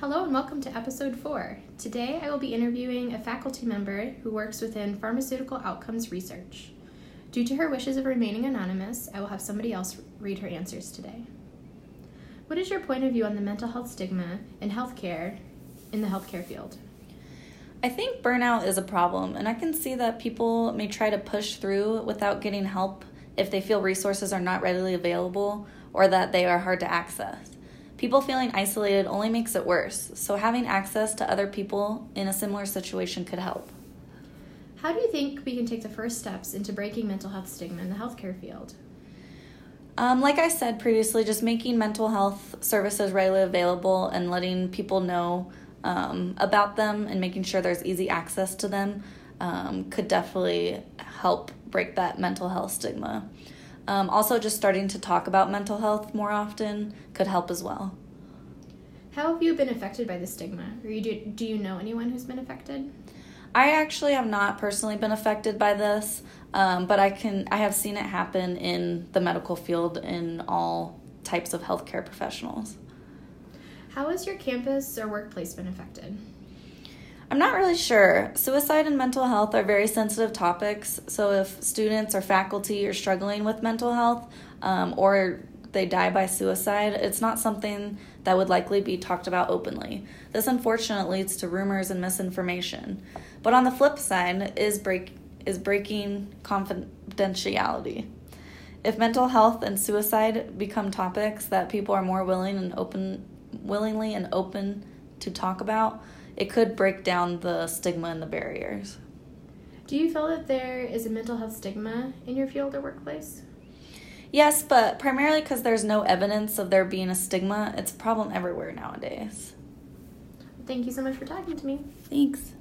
Hello and welcome to episode four. Today I will be interviewing a faculty member who works within pharmaceutical outcomes research. Due to her wishes of remaining anonymous, I will have somebody else read her answers today. What is your point of view on the mental health stigma in healthcare in the healthcare field? I think burnout is a problem, and I can see that people may try to push through without getting help if they feel resources are not readily available or that they are hard to access. People feeling isolated only makes it worse, so having access to other people in a similar situation could help. How do you think we can take the first steps into breaking mental health stigma in the healthcare field? Um, like I said previously, just making mental health services readily available and letting people know um, about them and making sure there's easy access to them um, could definitely help break that mental health stigma. Um, also, just starting to talk about mental health more often could help as well. How have you been affected by the stigma? Or you do, do you know anyone who's been affected? I actually have not personally been affected by this, um, but I can I have seen it happen in the medical field in all types of healthcare professionals. How has your campus or workplace been affected? I'm not really sure. Suicide and mental health are very sensitive topics, so if students or faculty are struggling with mental health um, or they die by suicide, it's not something that would likely be talked about openly. This unfortunately leads to rumors and misinformation. But on the flip side is break is breaking confidentiality. If mental health and suicide become topics that people are more willing and open willingly and open to talk about, it could break down the stigma and the barriers. Do you feel that there is a mental health stigma in your field or workplace? Yes, but primarily because there's no evidence of there being a stigma. It's a problem everywhere nowadays. Thank you so much for talking to me. Thanks.